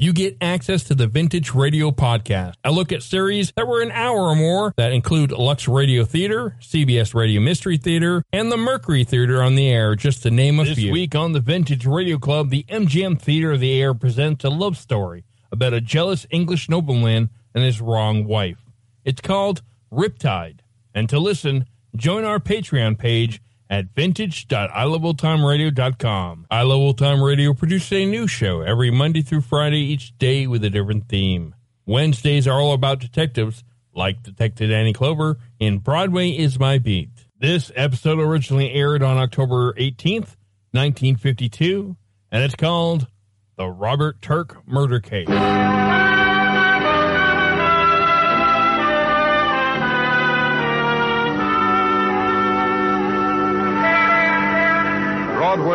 you get access to the Vintage Radio Podcast, a look at series that were an hour or more that include Lux Radio Theater, CBS Radio Mystery Theater, and the Mercury Theater on the Air, just to name a This few. This week on the Vintage Radio Club, the MGM Theater of the Air presents a love story about a jealous English nobleman and his wrong wife. It's called Riptide. And to listen, join our Patreon page at vintage.iloveoldtimeradio.com. I Love Old Time Radio produces a new show every Monday through Friday, each day with a different theme. Wednesdays are all about detectives, like Detective Danny Clover in Broadway is My Beat. This episode originally aired on October 18th, 1952, and it's called The Robert Turk Murder Case.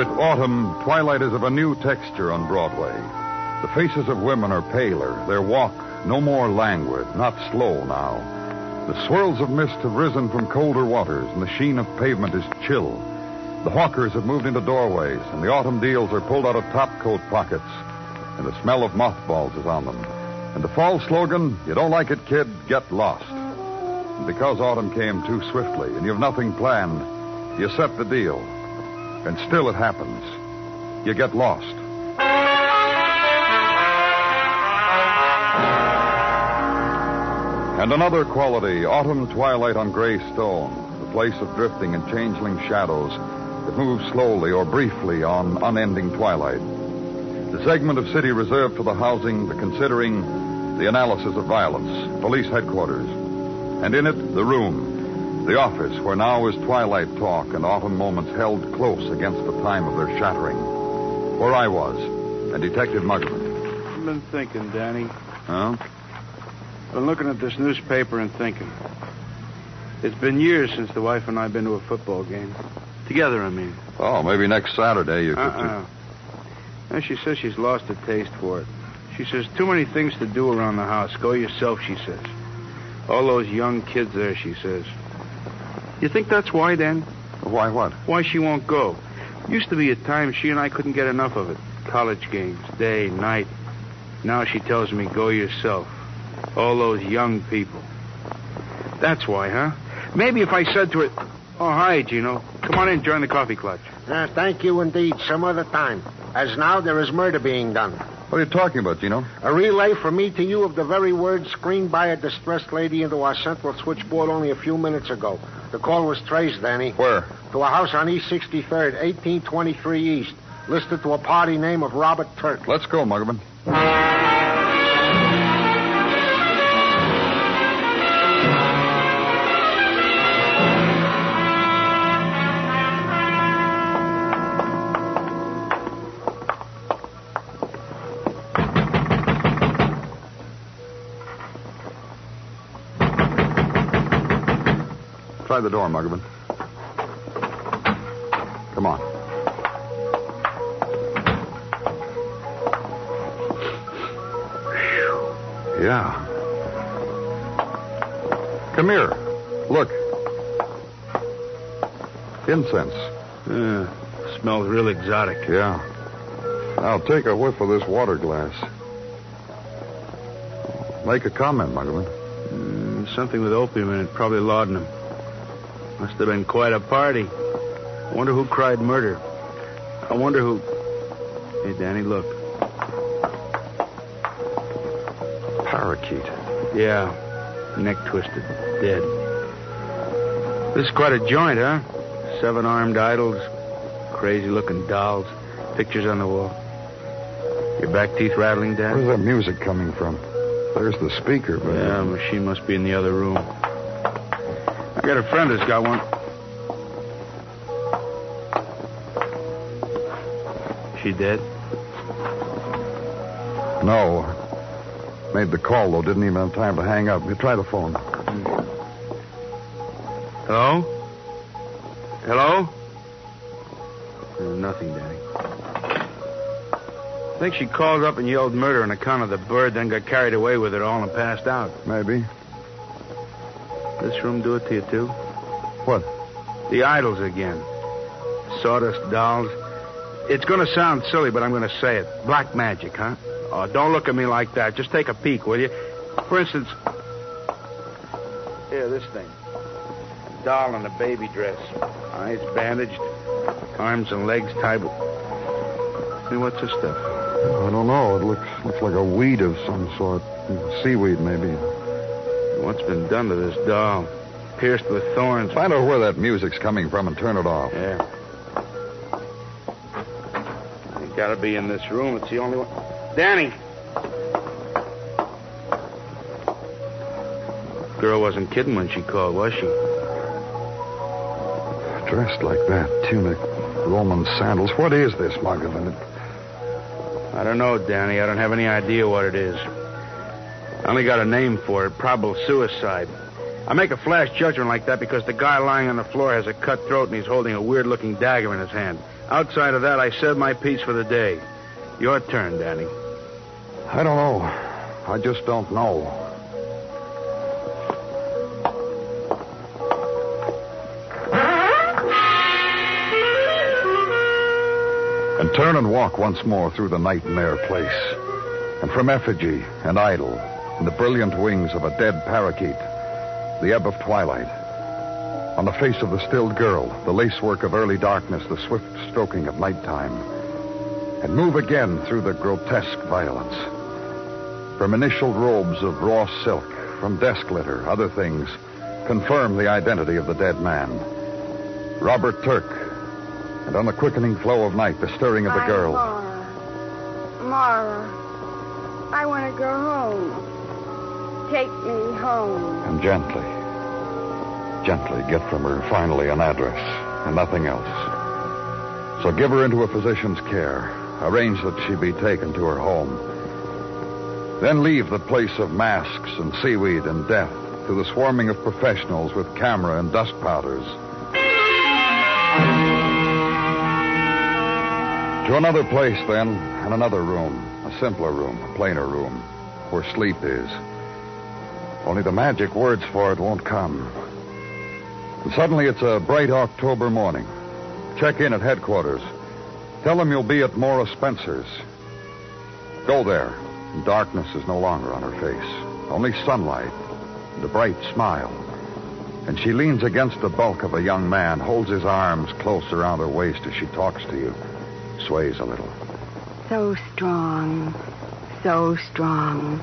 With autumn, twilight is of a new texture on Broadway. The faces of women are paler, their walk no more languid, not slow now. The swirls of mist have risen from colder waters, and the sheen of pavement is chill. The hawkers have moved into doorways, and the autumn deals are pulled out of topcoat pockets, and the smell of mothballs is on them. And the fall slogan, you don't like it, kid, get lost. And because autumn came too swiftly, and you have nothing planned, you set the deal. And still it happens. You get lost. And another quality, autumn twilight on gray stone, the place of drifting and changeling shadows that move slowly or briefly on unending twilight. The segment of city reserved for the housing, the considering, the analysis of violence, police headquarters. And in it, the room, the office where now is twilight talk and autumn moments held close against the time of their shattering. Where I was, and Detective Muggavan. I've been thinking, Danny. Huh? I've been looking at this newspaper and thinking. It's been years since the wife and I have been to a football game. Together, I mean. Oh, maybe next Saturday you could. Uh-uh. And she says she's lost a taste for it. She says, too many things to do around the house. Go yourself, she says. All those young kids there, she says. You think that's why, then? Why what? Why she won't go. Used to be a time she and I couldn't get enough of it. College games, day, night. Now she tells me, go yourself. All those young people. That's why, huh? Maybe if I said to her, oh, hi, Gino. Come on in, join the coffee clutch. Uh, thank you indeed. Some other time. As now, there is murder being done. What are you talking about, Gino? A relay from me to you of the very words screamed by a distressed lady into our central switchboard only a few minutes ago. The call was traced, Danny. Where? To a house on East 63rd, 1823 East. Listed to a party name of Robert Turk. Let's go, Muggavan. Try the door, Muggavan. Come on. Yeah. Come here. Look. Incense. Uh, smells real exotic. Yeah. Now take a whiff of this water glass. Make a comment, Muggavan. Mm, something with opium in it, probably laudanum. Must have been quite a party. I wonder who cried murder. I wonder who. Hey, Danny, look. Parakeet. Yeah, neck twisted, dead. This is quite a joint, huh? Seven armed idols, crazy looking dolls, pictures on the wall. Your back teeth rattling, Dad? Where's that music coming from? There's the speaker, but. Yeah, machine must be in the other room. I got a friend that's got one. She dead? No. Made the call, though. Didn't even have time to hang up. You try the phone. Hello? Hello? Uh, nothing, Danny. I think she called up and yelled murder on account of the bird, then got carried away with it all and passed out. Maybe. This room do it to you, too? What? The idols again. Sawdust dolls. It's going to sound silly, but I'm going to say it. Black magic, huh? Oh, don't look at me like that. Just take a peek, will you? For instance, here, this thing. A Doll in a baby dress. Eyes bandaged, arms and legs tied with. Hey, what's this stuff? I don't know. It looks looks like a weed of some sort. Seaweed, maybe. What's been done to this doll? Pierced with thorns. Find out where that music's coming from and turn it off. Yeah. It gotta be in this room. It's the only one. Danny! Girl wasn't kidding when she called, was she? Dressed like that, tunic, Roman sandals. What is this, Muggavan? I don't know, Danny. I don't have any idea what it is. I only got a name for it probable suicide. I make a flash judgment like that because the guy lying on the floor has a cut throat and he's holding a weird looking dagger in his hand. Outside of that, I said my piece for the day. Your turn, Danny. I don't know. I just don't know. And turn and walk once more through the nightmare place. And from effigy and idol, in the brilliant wings of a dead parakeet, the ebb of twilight. On the face of the stilled girl, the lacework of early darkness, the swift stroking of nighttime. And move again through the grotesque violence. From initial robes of raw silk, from desk litter, other things confirm the identity of the dead man. Robert Turk. And on the quickening flow of night, the stirring of the girl. Mara. Mara. I want to go home. Take me home. And gently, gently get from her finally an address and nothing else. So give her into a physician's care. Arrange that she be taken to her home. Then leave the place of masks and seaweed and death to the swarming of professionals with camera and dust powders. To another place, then, and another room. A simpler room, a plainer room, where sleep is. Only the magic words for it won't come. And suddenly it's a bright October morning. Check in at headquarters. Tell them you'll be at Mora Spencer's. Go there. Darkness is no longer on her face. Only sunlight and a bright smile. And she leans against the bulk of a young man, holds his arms close around her waist as she talks to you, sways a little. So strong. So strong.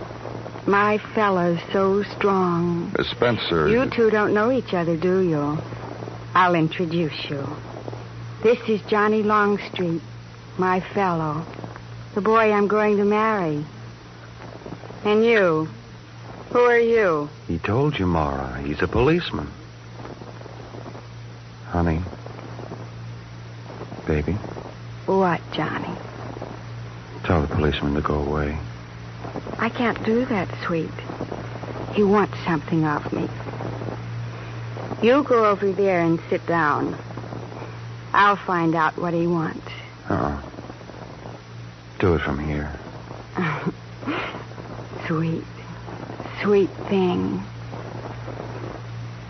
My fella's so strong. Miss Spencer. You two don't know each other, do you? I'll introduce you. This is Johnny Longstreet, my fellow. The boy I'm going to marry. And you? Who are you? He told you, Mara. He's a policeman. Honey. Baby, What, Johnny? tell the policeman to go away. I can't do that, sweet. He wants something of me. You go over there and sit down. I'll find out what he wants. Oh. Do it from here. Sweet, sweet thing.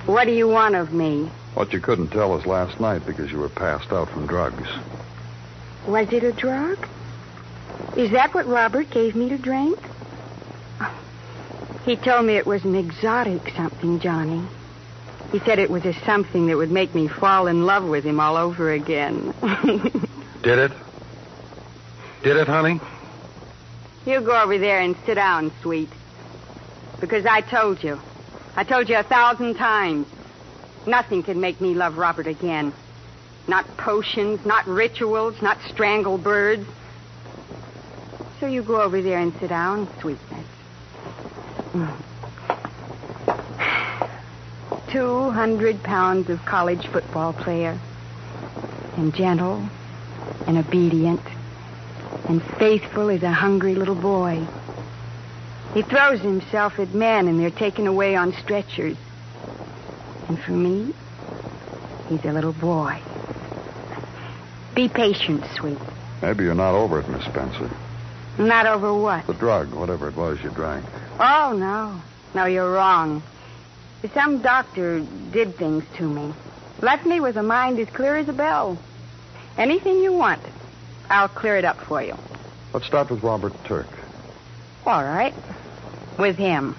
What do you want of me? What you couldn't tell us last night because you were passed out from drugs. Was it a drug? Is that what Robert gave me to drink? He told me it was an exotic something, Johnny. He said it was a something that would make me fall in love with him all over again. Did it? Did it, honey? you go over there and sit down, sweet. Because I told you. I told you a thousand times. Nothing can make me love Robert again. Not potions, not rituals, not strangled birds. So you go over there and sit down, sweetness. Two hundred pounds of college football player. And gentle and obedient and faithful as a hungry little boy. He throws himself at men and they're taken away on stretchers. And for me, he's a little boy. Be patient, sweet. Maybe you're not over it, Miss Spencer. Not over what? The drug, whatever it was you drank. Oh, no. No, you're wrong. Some doctor did things to me. Left me with a mind as clear as a bell. Anything you want, I'll clear it up for you. Let's start with Robert Turk. All right. With him.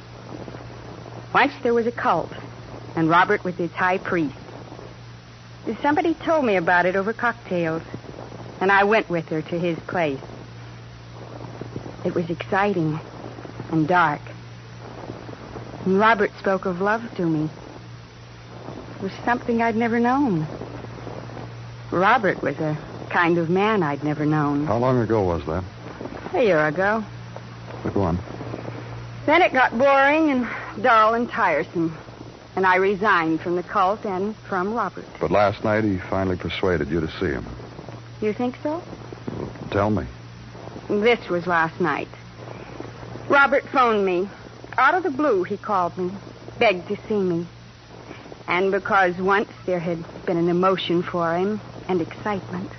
Once there was a cult, and Robert was its high priest. Somebody told me about it over cocktails, and I went with her to his place. It was exciting and dark. Robert spoke of love to me. It was something I'd never known. Robert was a kind of man I'd never known. How long ago was that? A year ago. Go on. Then it got boring and dull and tiresome. And I resigned from the cult and from Robert. But last night he finally persuaded you to see him. You think so? Well, tell me. This was last night. Robert phoned me. Out of the blue, he called me, begged to see me. And because once there had been an emotion for him and excitement,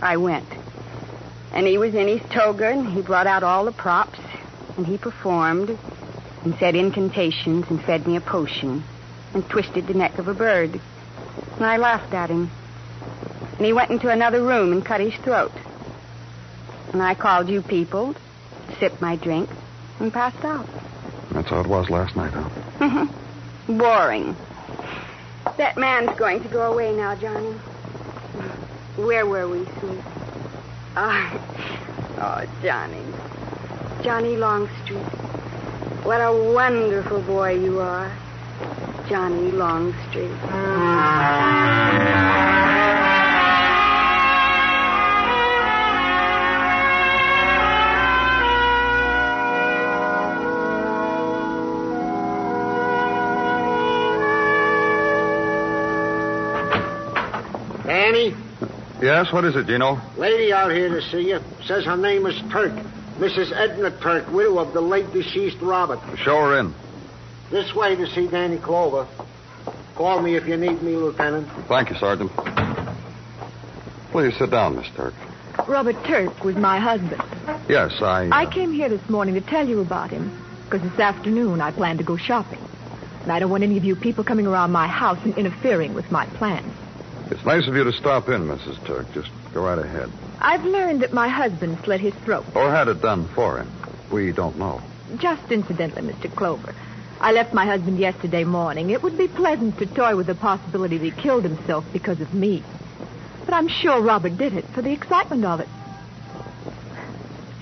I went. And he was in his toga, and he brought out all the props, and he performed, and said incantations, and fed me a potion, and twisted the neck of a bird. And I laughed at him. And he went into another room and cut his throat. And I called you people, sipped my drink, and passed out. That's how it was last night, huh? Mm-hmm. Boring. That man's going to go away now, Johnny. Where were we, sweet? Oh, oh, Johnny. Johnny Longstreet. What a wonderful boy you are. Johnny Longstreet. Danny, Yes, what is it, Gino? lady out here to see you. Says her name is Turk. Mrs. Edna Turk, widow of the late deceased Robert. Show her in. This way to see Danny Clover. Call me if you need me, Lieutenant. Thank you, Sergeant. Please sit down, Miss Turk. Robert Turk was my husband. Yes, I. uh, I came here this morning to tell you about him because this afternoon I plan to go shopping. And I don't want any of you people coming around my house and interfering with my plans. Nice of you to stop in, Mrs. Turk. Just go right ahead. I've learned that my husband slit his throat. Or had it done for him. We don't know. Just incidentally, Mr. Clover. I left my husband yesterday morning. It would be pleasant to toy with the possibility that he killed himself because of me. But I'm sure Robert did it for the excitement of it.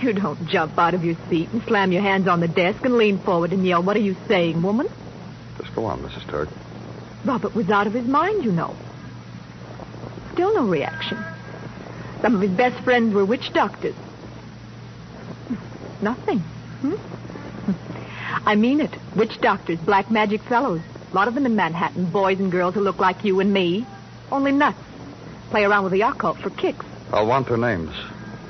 You don't jump out of your seat and slam your hands on the desk and lean forward and yell, What are you saying, woman? Just go on, Mrs. Turk. Robert was out of his mind, you know. Still no reaction. Some of his best friends were witch doctors. Nothing. Hmm? I mean it. Witch doctors, black magic fellows. A lot of them in Manhattan, boys and girls who look like you and me. Only nuts. Play around with the occult for kicks. I'll want their names.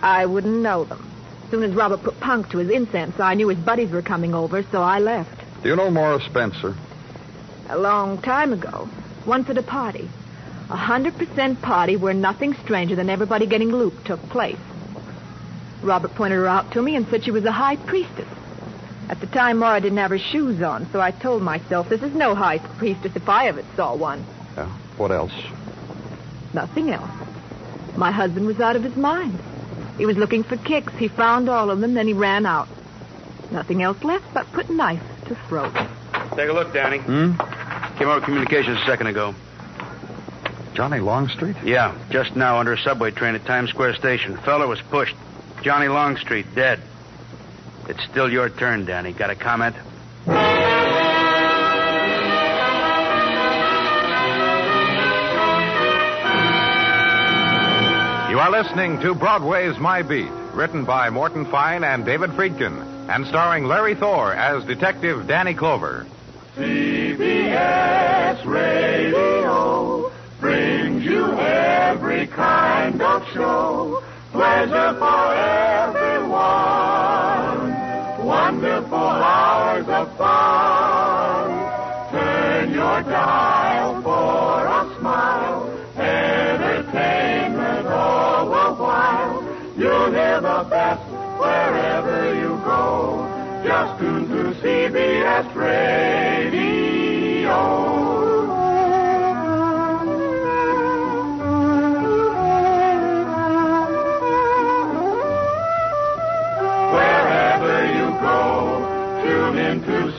I wouldn't know them. As soon as Robert put punk to his incense, I knew his buddies were coming over, so I left. Do you know Morris Spencer? A long time ago. Once at a party. A hundred percent party where nothing stranger than everybody getting looped took place. Robert pointed her out to me and said she was a high priestess. At the time, Mara didn't have her shoes on, so I told myself this is no high priestess if I ever saw one. Yeah. What else? Nothing else. My husband was out of his mind. He was looking for kicks. He found all of them, then he ran out. Nothing else left but put knife to throat. Take a look, Danny. Hmm? Came over communications a second ago. Johnny Longstreet? Yeah, just now under a subway train at Times Square Station. Fella was pushed. Johnny Longstreet, dead. It's still your turn, Danny. Got a comment? You are listening to Broadway's My Beat, written by Morton Fine and David Friedkin, and starring Larry Thor as Detective Danny Clover. CBS Radio kind of show. Pleasure for everyone. Wonderful hours of fun. Turn your dial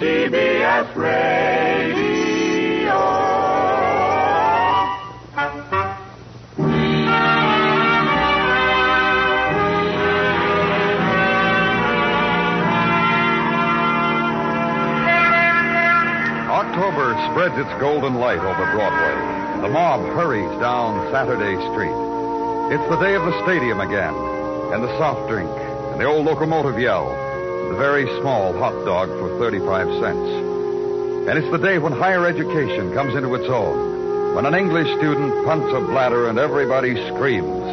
CBS Radio. October spreads its golden light over Broadway. The mob hurries down Saturday Street. It's the day of the stadium again, and the soft drink, and the old locomotive yell, the very small hot dog for 35 cents. And it's the day when higher education comes into its own, when an English student punts a bladder and everybody screams.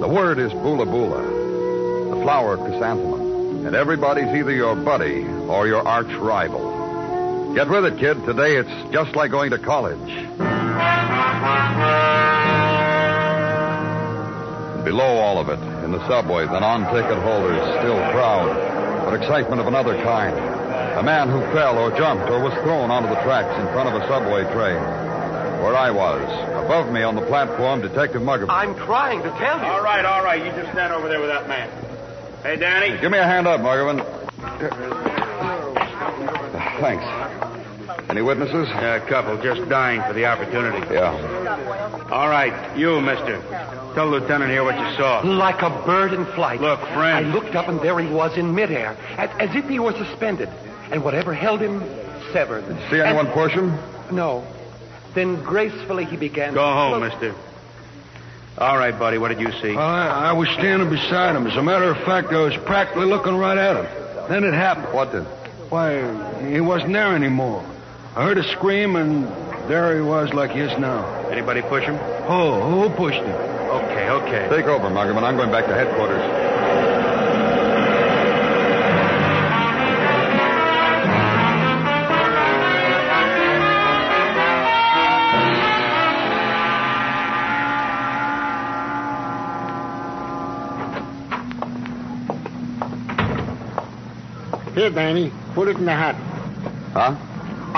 The word is boola boola, the flower chrysanthemum, and everybody's either your buddy or your arch rival. Get with it, kid. Today it's just like going to college. Below all of it, in the subways, the non-ticket holders still crowd, but excitement of another kind. A man who fell or jumped or was thrown onto the tracks in front of a subway train. Where I was, above me on the platform, Detective Muggavan. I'm trying to tell you. All right, all right. You just stand over there with that man. Hey, Danny. Give me a hand up, Muggavan. Thanks. Any witnesses? Yeah, a couple, just dying for the opportunity. Yeah. All right, you, mister. Tell Lieutenant here what you saw. Like a bird in flight. Look, friend. I friend. looked up and there he was in midair, as, as if he were suspended. And whatever held him, severed. See anyone And- push him? No. Then gracefully he began. Go home, Look, mister. All right, buddy, what did you see? Well, I, I was standing beside him. As a matter of fact, I was practically looking right at him. Then it happened. What did? Why, he wasn't there anymore. I heard a scream, and there he was like he is now. Anybody push him? Oh, who pushed him? Okay, okay. Take over, Muggavan. I'm going back to headquarters. Here, Danny. Put it in the hat. Huh?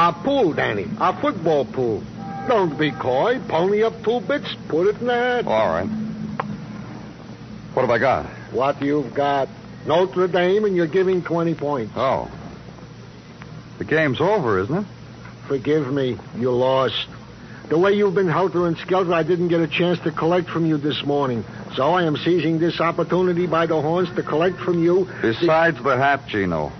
Our pool, Danny. Our football pool. Don't be coy. Pony up two bits. Put it in the hat. All right. What have I got? What you've got. Notre Dame, and you're giving 20 points. Oh. The game's over, isn't it? Forgive me. You lost. The way you've been helter and skelter, I didn't get a chance to collect from you this morning. So I am seizing this opportunity by the horns to collect from you. Besides the hat, Gino.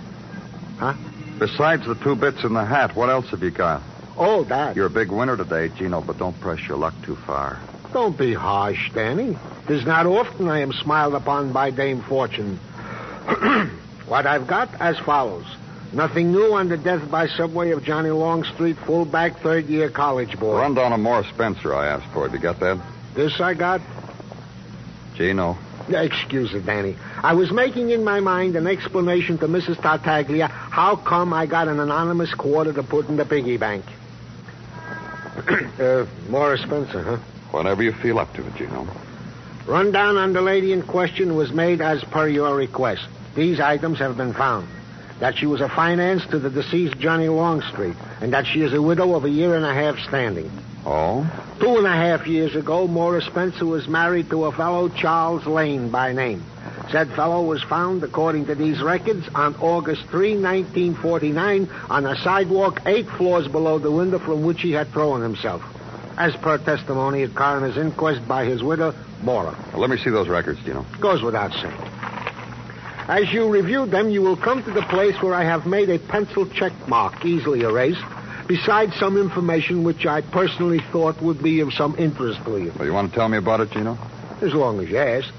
Huh? Besides the two bits in the hat, what else have you got? Oh, that. You're a big winner today, Gino, but don't press your luck too far. Don't be harsh, Danny. Tis not often I am smiled upon by Dame Fortune. what I've got as follows. Nothing new on the death by subway of Johnny Longstreet, fullback, third year college boy. Run down a Morris Spencer I asked for. Have you got that? This I got? Gino. Excuse it, Danny. I was making in my mind an explanation to Mrs. Tartaglia how come I got an anonymous quarter to put in the piggy bank. uh, Morris Spencer, huh? Whenever you feel up to it, you Gino. Rundown on the lady in question was made as per your request. These items have been found. That she was a finance to the deceased Johnny Longstreet, and that she is a widow of a year and a half standing. Oh? Two and a half years ago, Morris Spencer was married to a fellow Charles Lane by name. Said fellow was found, according to these records, on August 3, 1949, on a sidewalk eight floors below the window from which he had thrown himself. As per testimony at coroner's inquest by his widow, Mora. Well, let me see those records, Gino. Goes without saying. As you review them, you will come to the place where I have made a pencil check mark, easily erased, besides some information which I personally thought would be of some interest to you. Well, you want to tell me about it, Gino? As long as you ask.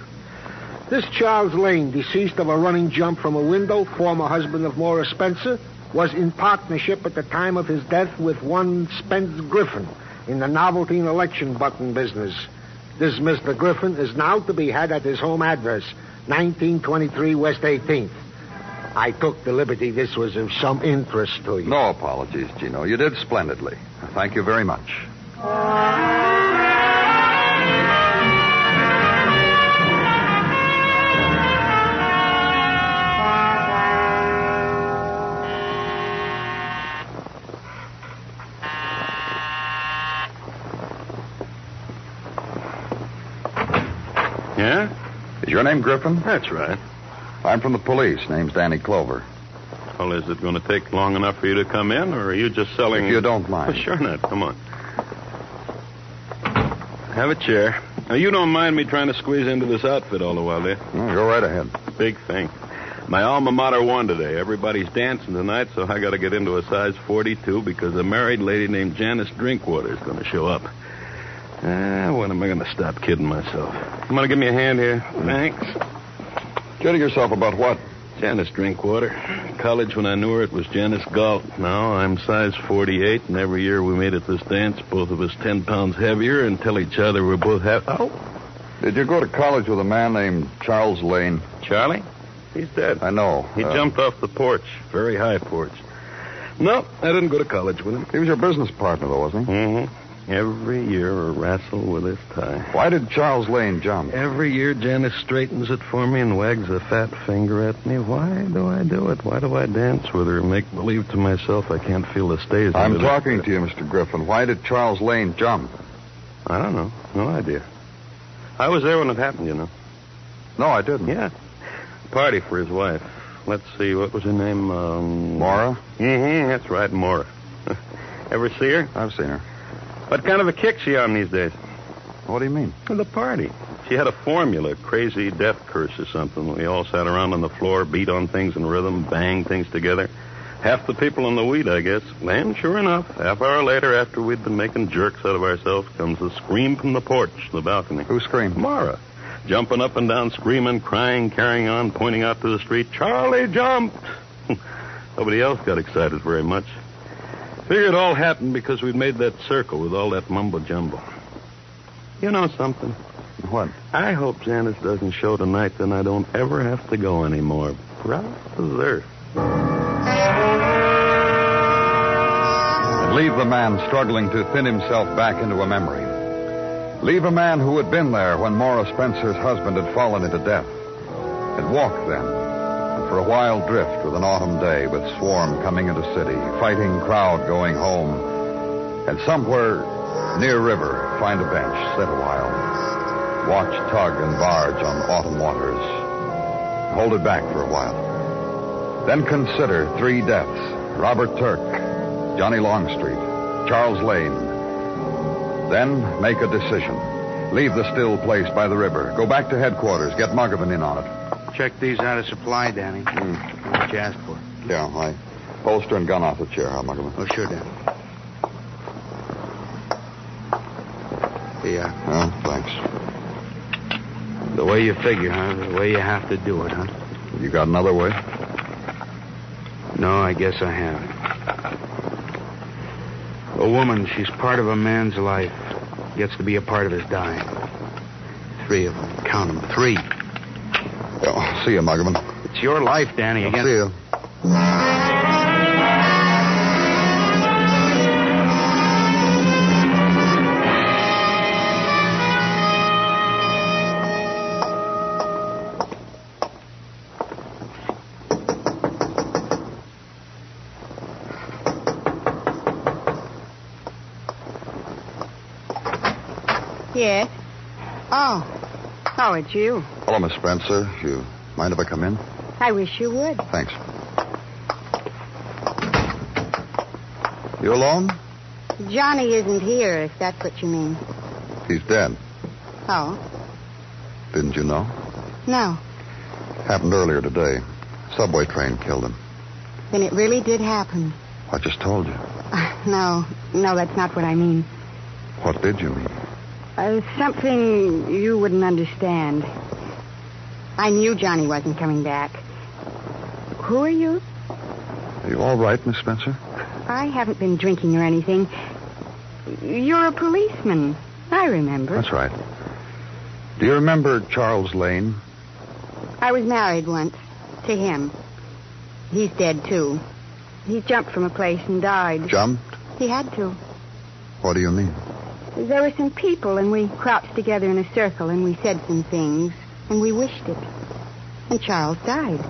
This Charles Lane, deceased of a running jump from a window, former husband of Morris Spencer, was in partnership at the time of his death with one Spence Griffin in the novelty and election button business. This Mr. Griffin is now to be had at his home address, 1923 West 18th. I took the liberty this was of some interest to you. No apologies, Gino. You did splendidly. Thank you very much. Yeah? Is your name Griffin? That's right. I'm from the police. Name's Danny Clover. Well, is it going to take long enough for you to come in, or are you just selling? If you don't mind. Oh, sure not. Come on. Have a chair. Now, you don't mind me trying to squeeze into this outfit all the while, do you? Go right ahead. Big thing. My alma mater won today. Everybody's dancing tonight, so I got to get into a size 42 because a married lady named Janice Drinkwater is going to show up. Ah, when am I going to stop kidding myself? You want to give me a hand here? Thanks. Kidding yourself about what? Janice Drinkwater. College, when I knew her, it was Janice Galt. Now I'm size 48, and every year we made at this dance, both of us 10 pounds heavier, and tell each other we're both half. Oh, Did you go to college with a man named Charles Lane? Charlie? He's dead. I know. He Uh, jumped off the porch, very high porch. No, I didn't go to college with him. He was your business partner, though, wasn't he? Mm-hmm. Every year a wrestle with his tie. Why did Charles Lane jump? Every year Janice straightens it for me and wags a fat finger at me. Why do I do it? Why do I dance with her and make believe to myself I can't feel the stays? I'm the- talking to you, Mr. Griffin. Why did Charles Lane jump? I don't know. No idea. I was there when it happened, you know. No, I didn't. Yeah. Party for his wife. Let's see, what was her name? Um... Mora? Mm-hmm, that's right, Mora. Ever see her? I've seen her. What kind of a kick she on these days? What do you mean? The party. She had a formula, crazy death curse or something. We all sat around on the floor, beat on things in rhythm, bang things together. Half the people in the weed, I guess. And sure enough, half hour later, after we'd been making jerks out of ourselves, comes a scream from the porch, the balcony. Who screamed? Mara. Jumping up and down, screaming, crying, carrying on, pointing out to the street, Charlie jumped! Nobody else got excited very much. Figure it all happened because we'd made that circle with all that mumbo jumbo. You know something? What? I hope Janice doesn't show tonight, then I don't ever have to go anymore. Brother. And leave the man struggling to thin himself back into a memory. Leave a man who had been there when Maura Spencer's husband had fallen into death. Had walked then, and for a while drift with an autumn day with swarm coming into city, fighting crowd going home, and somewhere near river find a bench, sit a while, watch tug and barge on autumn waters, hold it back for a while. Then consider three deaths Robert Turk, Johnny Longstreet, Charles Lane. Then make a decision. Leave the still place by the river. Go back to headquarters. Get Muggavan in on it. Check these out of supply, Danny. Hmm. What you asked for. Yeah, I holster and gun off the chair, huh, Muggavan? Oh, sure, Danny. Yeah. Oh, thanks. The way you figure, huh? The way you have to do it, huh? You got another way? No, I guess I haven't. A woman, she's part of a man's life. Gets to be a part of his dying. Three of them. Count them. Three. See you, Muggavan. It's your life, Danny. Again. See you. Oh, it's you. Hello, Miss Spencer. You mind if I come in? I wish you would. Thanks. You alone? Johnny isn't here, if that's what you mean. He's dead. Oh? Didn't you know? No. Happened earlier today. Subway train killed him. Then it really did happen. I just told you. No, no, that's not what I mean. What did you mean? Uh, something you wouldn't understand. I knew Johnny wasn't coming back. Who are you? Are you all right, Miss Spencer? I haven't been drinking or anything. You're a policeman. I remember. That's right. Do you remember Charles Lane? I was married once to him. He's dead, too. He jumped from a place and died. Jumped? He had to. What do you mean? There were some people, and we crouched together in a circle, and we said some things, and we wished it. And Charles died.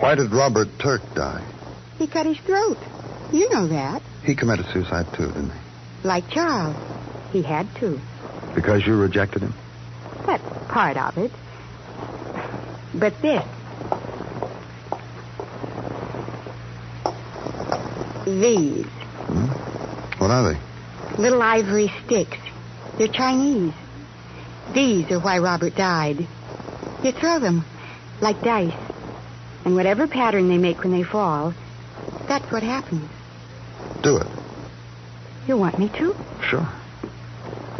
Why did Robert Turk die? He cut his throat. You know that. He committed suicide, too, didn't he? Like Charles. He had to. Because you rejected him? That's part of it. But this. These. Hmm? What are they? Little ivory sticks. They're Chinese. These are why Robert died. You throw them like dice. And whatever pattern they make when they fall, that's what happens. Do it. You want me to? Sure.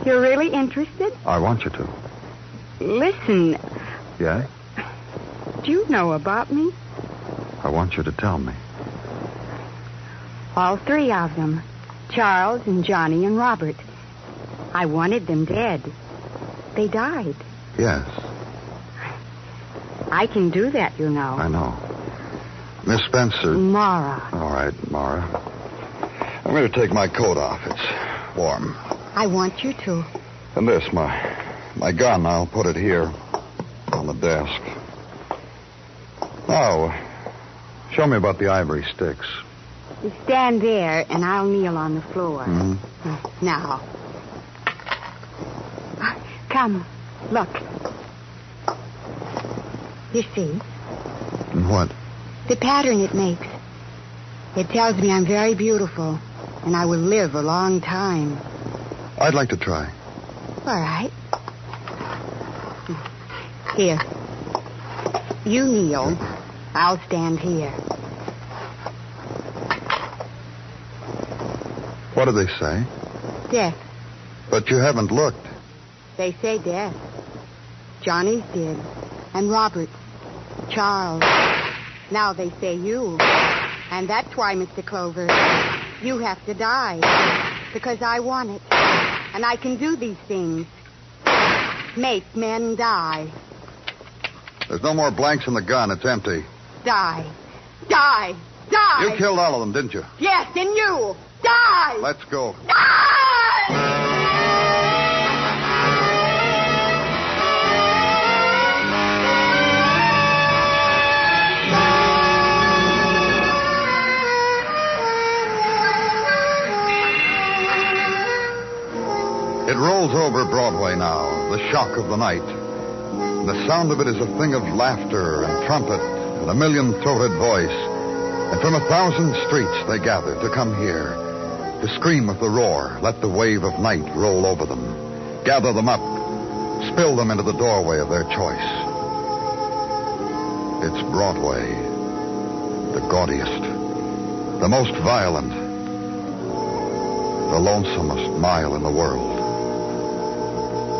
You're really interested? I want you to. Listen, Yeah? do you know about me? I want you to tell me. All three of them. Charles and Johnny and Robert. I wanted them dead. They died. Yes, I can do that, you know. I know. Miss Spencer. Mara. All right, Mara. I'm going to take my coat off. It's warm. I want you to. And this, my my gun, I'll put it here on the desk. Now, show me about the ivory sticks. You stand there, and I'll kneel on the floor. Mm-hmm. Now. Come, look. You see, what? the pattern it makes. It tells me I'm very beautiful, and I will live a long time. I'd like to try. All right. Here. You kneel. I'll stand here. What do they say? Death. But you haven't looked. They say death. Johnny's dead. And Robert. Charles. Now they say you. And that's why, Mr. Clover, you have to die. Because I want it. And I can do these things. Make men die. There's no more blanks in the gun. It's empty. Die. Die. Die. You killed all of them, didn't you? Yes, and you. Die. Let's go. It rolls over Broadway now, the shock of the night. The sound of it is a thing of laughter and trumpet and a million throated voice. And from a thousand streets they gather to come here, to scream with the roar, let the wave of night roll over them, gather them up, spill them into the doorway of their choice. It's Broadway, the gaudiest, the most violent, the lonesomest mile in the world.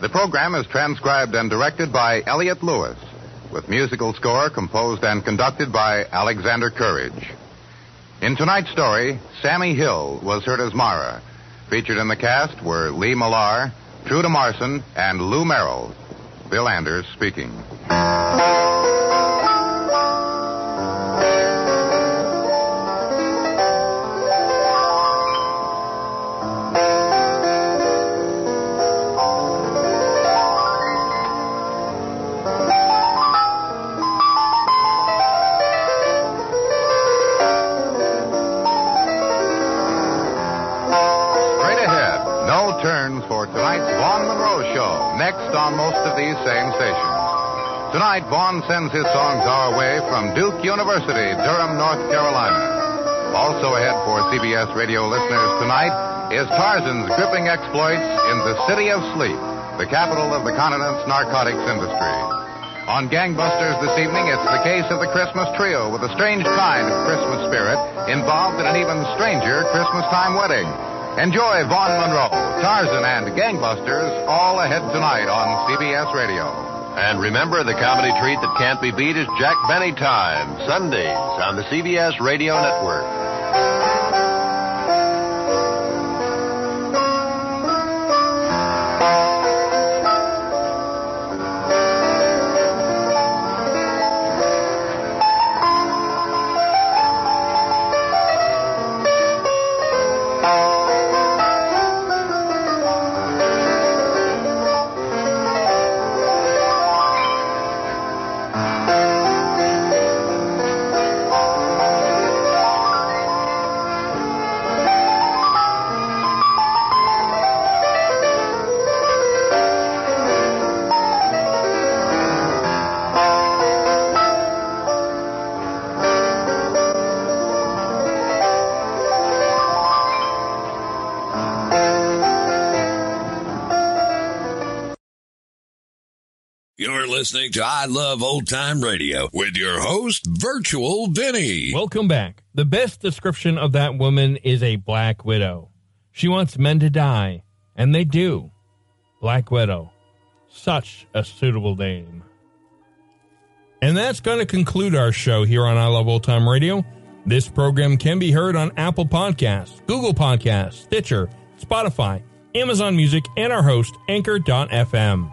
The program is transcribed and directed by Elliott Lewis, with musical score composed and conducted by Alexander Courage. In tonight's story, Sammie Hill was heard as Mara. Featured in the cast were Lee Millar, Truda Marson, and Lou Merrill. Bill Anders speaking. For tonight's Vaughn Monroe Show, next on most of these same stations. Tonight, Vaughn sends his songs our way from Duke University, Durham, North Carolina. Also ahead for CBS radio listeners tonight is Tarzan's gripping exploits in the City of Sleep, the capital of the continent's narcotics industry. On Gangbusters this evening, it's the case of the Christmas trio with a strange kind of Christmas spirit involved in an even stranger Christmas time wedding. Enjoy Vaughn Monroe, Tarzan, and Gangbusters all ahead tonight on CBS Radio. And remember, the comedy treat that can't be beat is Jack Benny Time, Sundays on the CBS Radio Network. Listening to I Love Old Time Radio with your host, Virtual Vinny. Welcome back. The best description of that woman is a black widow. She wants men to die, and they do. Black Widow. Such a suitable name. And that's going to conclude our show here on I Love Old Time Radio. This program can be heard on Apple Podcasts, Google Podcasts, Stitcher, Spotify, Amazon Music, and our host, Anchor.fm.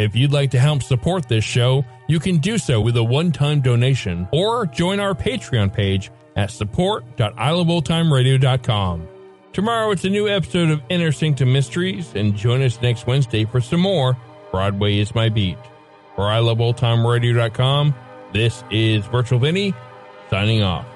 If you'd like to help support this show, you can do so with a one-time donation or join our Patreon page at support.iloveoldtimeradio.com. Tomorrow it's a new episode of Inner Sanctum Mysteries, and join us next Wednesday for some more Broadway is My Beat. For iloveoldtimeradio.com, this is Virtual Vinny, signing off.